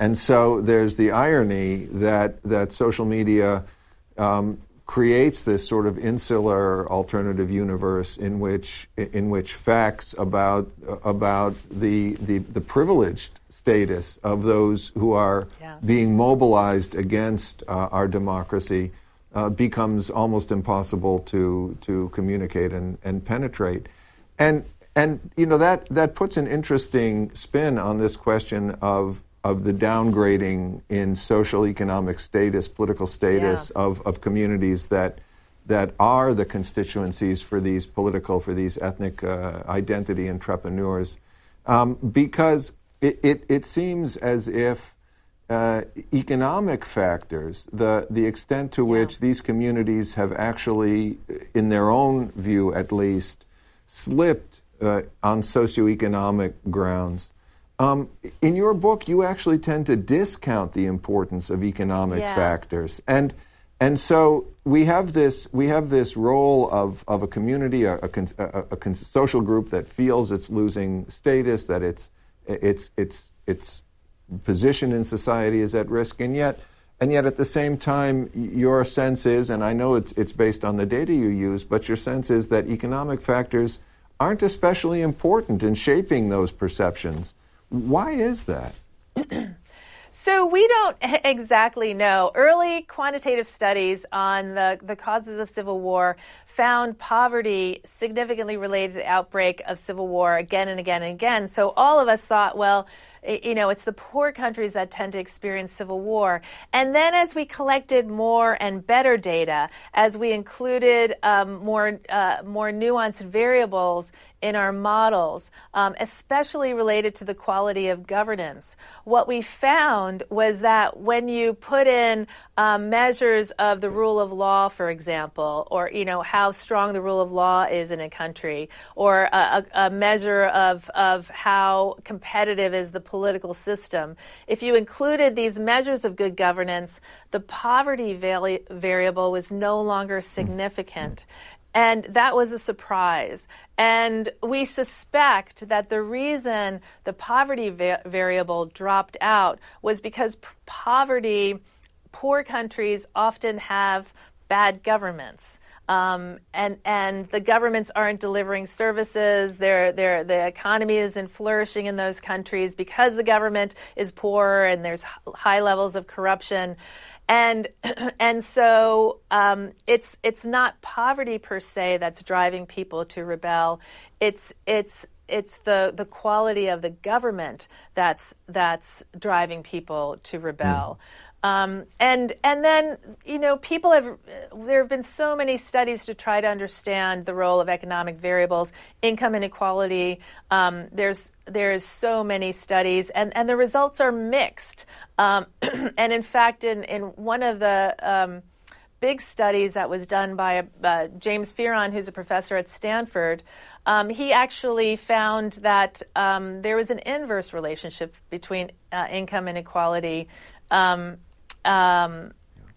And so there's the irony that, that social media um, creates this sort of insular alternative universe in which, in which facts about, about the, the, the privileged status of those who are yeah. being mobilized against uh, our democracy uh, becomes almost impossible to, to communicate and, and penetrate. And, and you know, that, that puts an interesting spin on this question of of the downgrading in social economic status, political status yeah. of, of communities that that are the constituencies for these political, for these ethnic uh, identity entrepreneurs, um, because it, it, it, seems as if uh, economic factors, the, the extent to which these communities have actually, in their own view at least, slipped uh, on socioeconomic grounds. Um, in your book, you actually tend to discount the importance of economic yeah. factors, and and so we have this we have this role of, of a community, a, a, a, a social group that feels it's losing status, that it's it's it's it's position in society is at risk, and yet, and yet at the same time, your sense is, and I know it's, it's based on the data you use, but your sense is that economic factors aren't especially important in shaping those perceptions. Why is that? So we don't exactly know. Early quantitative studies on the, the causes of civil war found poverty significantly related to the outbreak of civil war again and again and again. So all of us thought, well, you know, it's the poor countries that tend to experience civil war. And then as we collected more and better data, as we included um, more, uh, more nuanced variables in our models, um, especially related to the quality of governance. What we found was that when you put in um, measures of the rule of law, for example, or you know how strong the rule of law is in a country, or a, a measure of of how competitive is the political system, if you included these measures of good governance, the poverty vari- variable was no longer significant. And that was a surprise. And we suspect that the reason the poverty va- variable dropped out was because p- poverty, poor countries often have bad governments. Um, and and the governments aren't delivering services. They're, they're, the economy isn't flourishing in those countries because the government is poor and there's high levels of corruption and and so um, it's it's not poverty per se that's driving people to rebel. It's it's it's the the quality of the government that's that's driving people to rebel. Mm. Um, and and then you know people have there have been so many studies to try to understand the role of economic variables, income inequality. Um, there's there's so many studies, and and the results are mixed. Um, and in fact, in in one of the um, big studies that was done by uh, James Fearon, who's a professor at Stanford, um, he actually found that um, there was an inverse relationship between uh, income inequality um, um,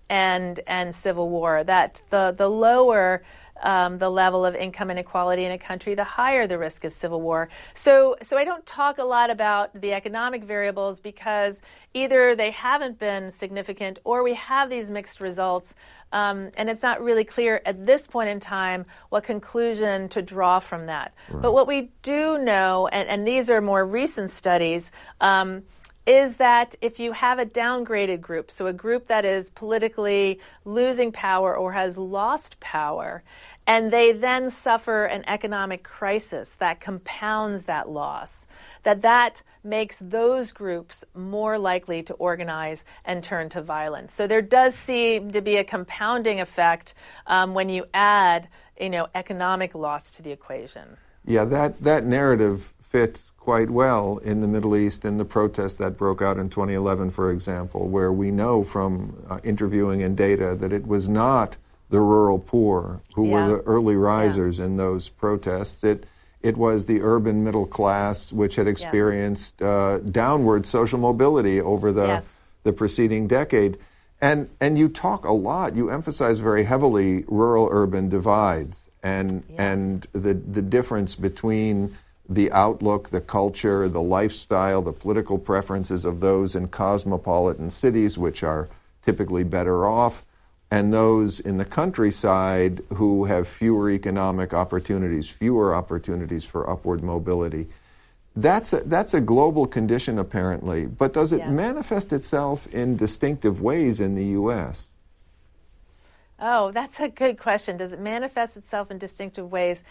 and and civil war. That the the lower um, the level of income inequality in a country, the higher the risk of civil war. So, so I don't talk a lot about the economic variables because either they haven't been significant or we have these mixed results, um, and it's not really clear at this point in time what conclusion to draw from that. Right. But what we do know, and, and, these are more recent studies. Um, is that if you have a downgraded group, so a group that is politically losing power or has lost power, and they then suffer an economic crisis that compounds that loss, that that makes those groups more likely to organize and turn to violence. So there does seem to be a compounding effect um, when you add, you know, economic loss to the equation. Yeah, that, that narrative fits quite well in the Middle East in the protest that broke out in 2011, for example, where we know from uh, interviewing and data that it was not the rural poor who yeah. were the early risers yeah. in those protests. It it was the urban middle class which had experienced yes. uh, downward social mobility over the yes. the preceding decade. And and you talk a lot. You emphasize very heavily rural urban divides and yes. and the the difference between the outlook, the culture, the lifestyle, the political preferences of those in cosmopolitan cities, which are typically better off, and those in the countryside who have fewer economic opportunities, fewer opportunities for upward mobility. That's a, that's a global condition, apparently, but does it yes. manifest itself in distinctive ways in the U.S.? Oh, that's a good question. Does it manifest itself in distinctive ways?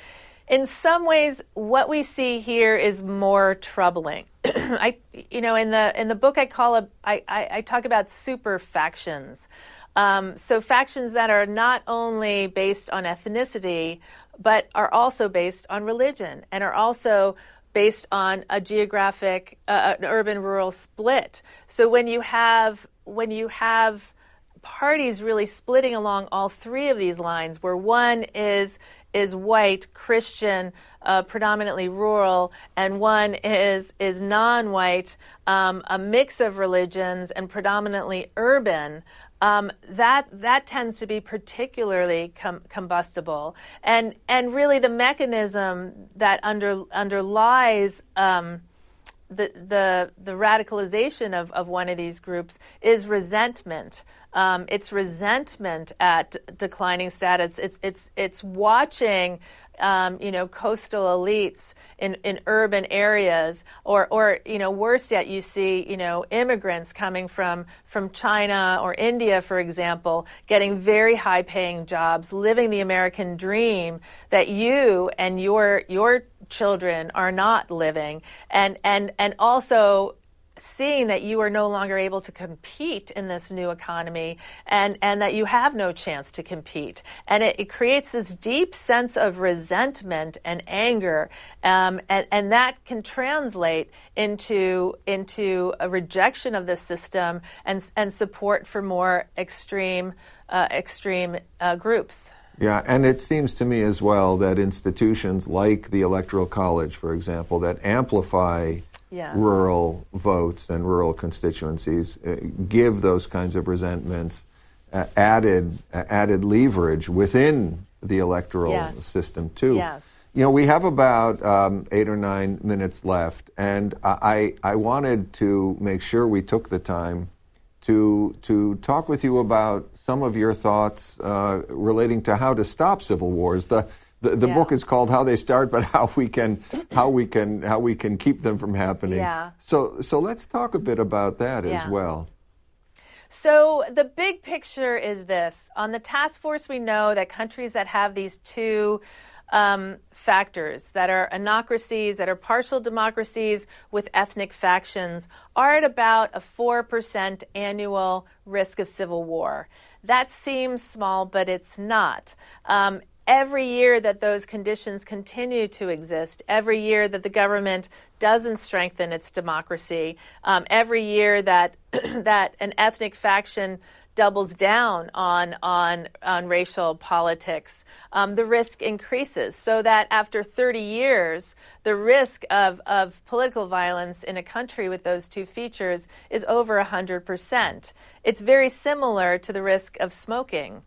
In some ways, what we see here is more troubling. I, you know, in the in the book, I call a, I, I, I talk about super factions. Um, so factions that are not only based on ethnicity, but are also based on religion and are also based on a geographic, uh, an urban-rural split. So when you have when you have parties really splitting along all three of these lines, where one is is white, Christian, uh, predominantly rural, and one is is non-white, um, a mix of religions, and predominantly urban. Um, that that tends to be particularly com- combustible, and and really the mechanism that under underlies um, the the the radicalization of, of one of these groups is resentment. Um, it's resentment at declining status. It's it's it's watching. Um, you know, coastal elites in, in urban areas, or, or you know, worse yet, you see, you know, immigrants coming from from China or India, for example, getting very high-paying jobs, living the American dream that you and your your children are not living, and and and also seeing that you are no longer able to compete in this new economy and, and that you have no chance to compete. And it, it creates this deep sense of resentment and anger. Um, and, and that can translate into, into a rejection of the system and, and support for more extreme, uh, extreme uh, groups. Yeah, and it seems to me as well that institutions like the Electoral College, for example, that amplify yes. rural votes and rural constituencies, uh, give those kinds of resentments uh, added uh, added leverage within the electoral yes. system too. Yes. You know, we have about um, eight or nine minutes left, and I I wanted to make sure we took the time to to talk with you about some of your thoughts uh, relating to how to stop civil wars. The the, the yeah. book is called How They Start, but how we can how we can how we can keep them from happening. Yeah. So so let's talk a bit about that yeah. as well. So the big picture is this: on the task force, we know that countries that have these two um, factors that are anocracies, that are partial democracies with ethnic factions, are at about a 4% annual risk of civil war. That seems small, but it's not. Um, every year that those conditions continue to exist, every year that the government doesn't strengthen its democracy, um, every year that that an ethnic faction doubles down on on on racial politics, um, the risk increases. So that after 30 years, the risk of of political violence in a country with those two features is over 100 percent. It's very similar to the risk of smoking.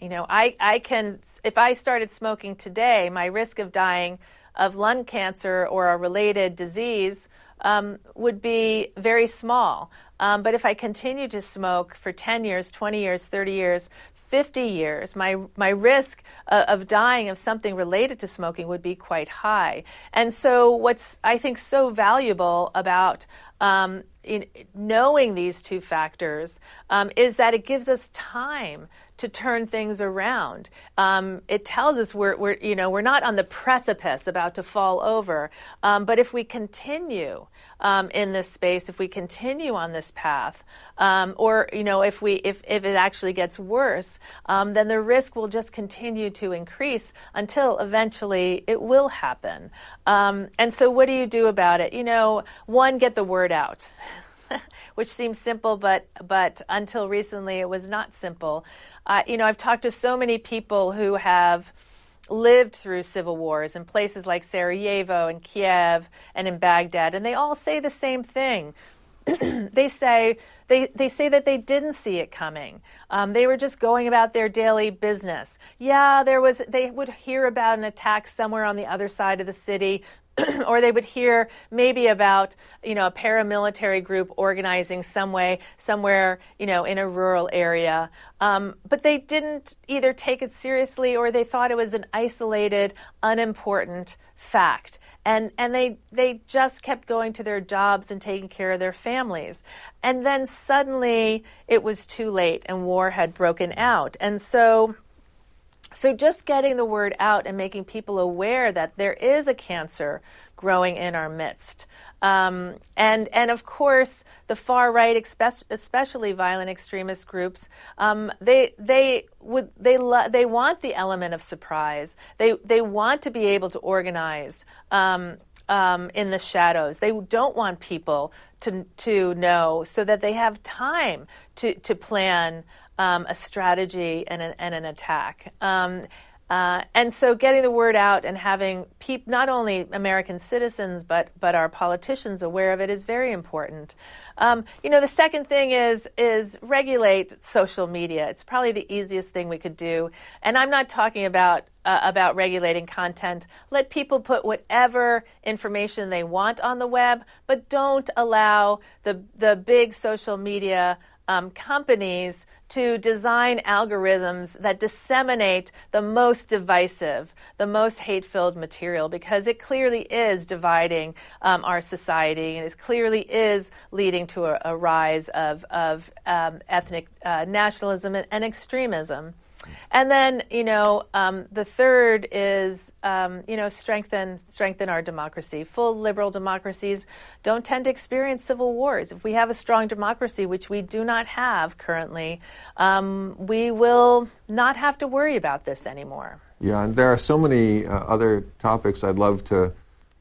You know, I, I can, if I started smoking today, my risk of dying of lung cancer or a related disease um, would be very small. Um, but if I continue to smoke for 10 years, 20 years, 30 years, 50 years, my, my risk uh, of dying of something related to smoking would be quite high. And so, what's I think so valuable about um, knowing these two factors um, is that it gives us time to turn things around. Um, it tells us we're, we're, you know, we're not on the precipice about to fall over. Um, but if we continue um, in this space, if we continue on this path, um, or you know, if we if, if it actually gets worse, um, then the risk will just continue to increase until eventually it will happen. Um, and so, what do you do about it? You know, one, get the word out. which seems simple, but but until recently it was not simple. Uh, you know, I've talked to so many people who have lived through civil wars in places like Sarajevo and Kiev and in Baghdad, and they all say the same thing. they say they, they say that they didn't see it coming. Um, they were just going about their daily business. Yeah, there was. They would hear about an attack somewhere on the other side of the city. or they would hear maybe about you know a paramilitary group organizing some way somewhere you know in a rural area. Um, but they didn't either take it seriously or they thought it was an isolated unimportant fact. And and they they just kept going to their jobs and taking care of their families. And then suddenly it was too late and war had broken out. And so so just getting the word out and making people aware that there is a cancer growing in our midst. Um, and and of course, the far right, especially violent extremist groups, um, they they would they lo- they want the element of surprise. They they want to be able to organize. Um, um, in the shadows. They don't want people to to know, so that they have time to to plan um, a strategy and an, and an attack. Um, uh, and so, getting the word out and having peop- not only American citizens but but our politicians aware of it is very important. Um, you know, the second thing is is regulate social media. It's probably the easiest thing we could do. And I'm not talking about uh, about regulating content. Let people put whatever information they want on the web, but don't allow the the big social media um, companies to design algorithms that disseminate the most divisive, the most hate filled material because it clearly is dividing um, our society and it clearly is leading to a, a rise of, of um, ethnic uh, nationalism and, and extremism. And then, you know, um, the third is, um, you know, strengthen strengthen our democracy. Full liberal democracies don't tend to experience civil wars. If we have a strong democracy, which we do not have currently, um, we will not have to worry about this anymore. Yeah, and there are so many uh, other topics I'd love to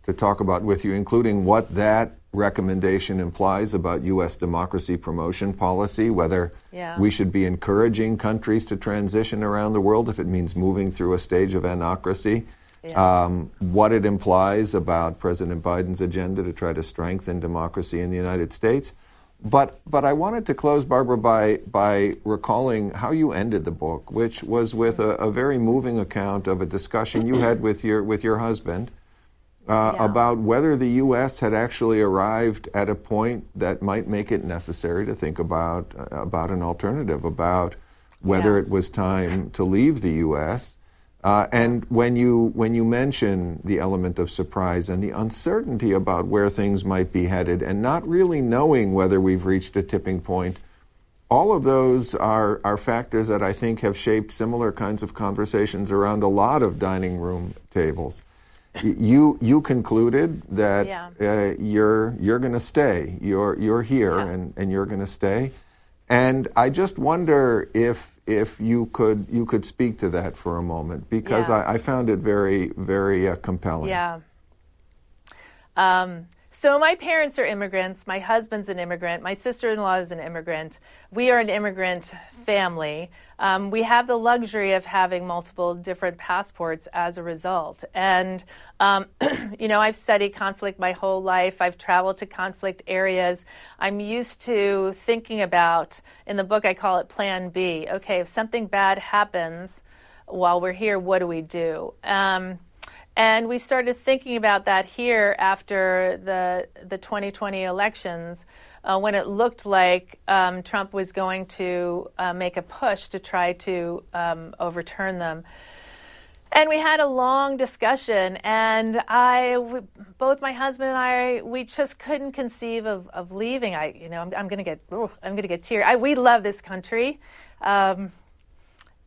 to talk about with you, including what that recommendation implies about U.S. democracy promotion policy, whether yeah. we should be encouraging countries to transition around the world if it means moving through a stage of anocracy, yeah. um, what it implies about President Biden's agenda to try to strengthen democracy in the United States. But, but I wanted to close, Barbara, by, by recalling how you ended the book, which was with a, a very moving account of a discussion you had with your, with your husband uh, yeah. about whether the U.S. had actually arrived at a point that might make it necessary to think about uh, about an alternative, about whether yeah. it was time to leave the U.S. Uh, and when you when you mention the element of surprise and the uncertainty about where things might be headed, and not really knowing whether we've reached a tipping point, all of those are are factors that I think have shaped similar kinds of conversations around a lot of dining room tables you you concluded that yeah. uh, you're you're going to stay. You're you're here yeah. and, and you're going to stay. And I just wonder if if you could you could speak to that for a moment because yeah. I, I, found it very very uh, compelling. Yeah. Um, so my parents are immigrants. My husband's an immigrant. My sister-in-law is an immigrant. We are an immigrant family. Um, we have the luxury of having multiple different passports as a result. And um, you know, I've studied conflict my whole life. I've traveled to conflict areas. I'm used to thinking about. In the book, I call it Plan B. Okay, if something bad happens while we're here, what do we do? Um, and we started thinking about that here after the, the 2020 elections, uh, when it looked like um, Trump was going to uh, make a push to try to um, overturn them. And we had a long discussion, and I, both my husband and I, we just couldn't conceive of, of leaving. I, you know, I'm, I'm going to get, I'm going to get teary. I, we love this country. Um,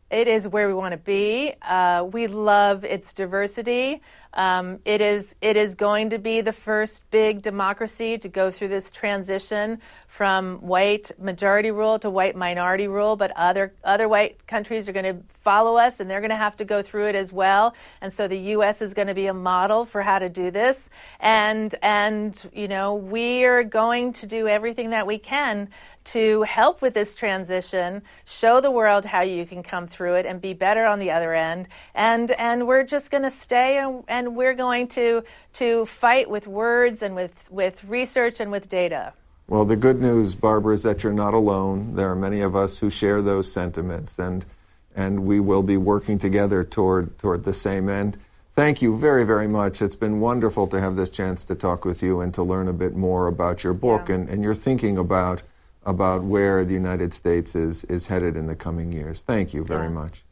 it is where we want to be. Uh, we love its diversity. Um, it is it is going to be the first big democracy to go through this transition from white majority rule to white minority rule. But other other white countries are going to follow us, and they're going to have to go through it as well. And so the U.S. is going to be a model for how to do this. And and you know we are going to do everything that we can to help with this transition, show the world how you can come through it and be better on the other end. And and we're just going to stay and, and we're going to to fight with words and with with research and with data. Well, the good news, Barbara, is that you're not alone. There are many of us who share those sentiments, and and we will be working together toward toward the same end. Thank you very, very much. It's been wonderful to have this chance to talk with you and to learn a bit more about your book yeah. and, and your thinking about about where the United States is, is headed in the coming years. Thank you very yeah. much.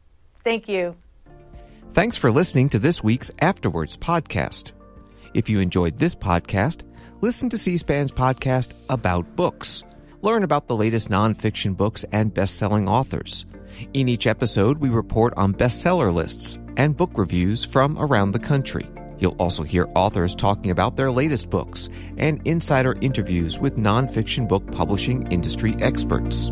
Thank you. Thanks for listening to this week's Afterwords podcast. If you enjoyed this podcast, listen to C SPAN's podcast about books. Learn about the latest nonfiction books and best selling authors. In each episode, we report on bestseller lists and book reviews from around the country. You'll also hear authors talking about their latest books and insider interviews with nonfiction book publishing industry experts.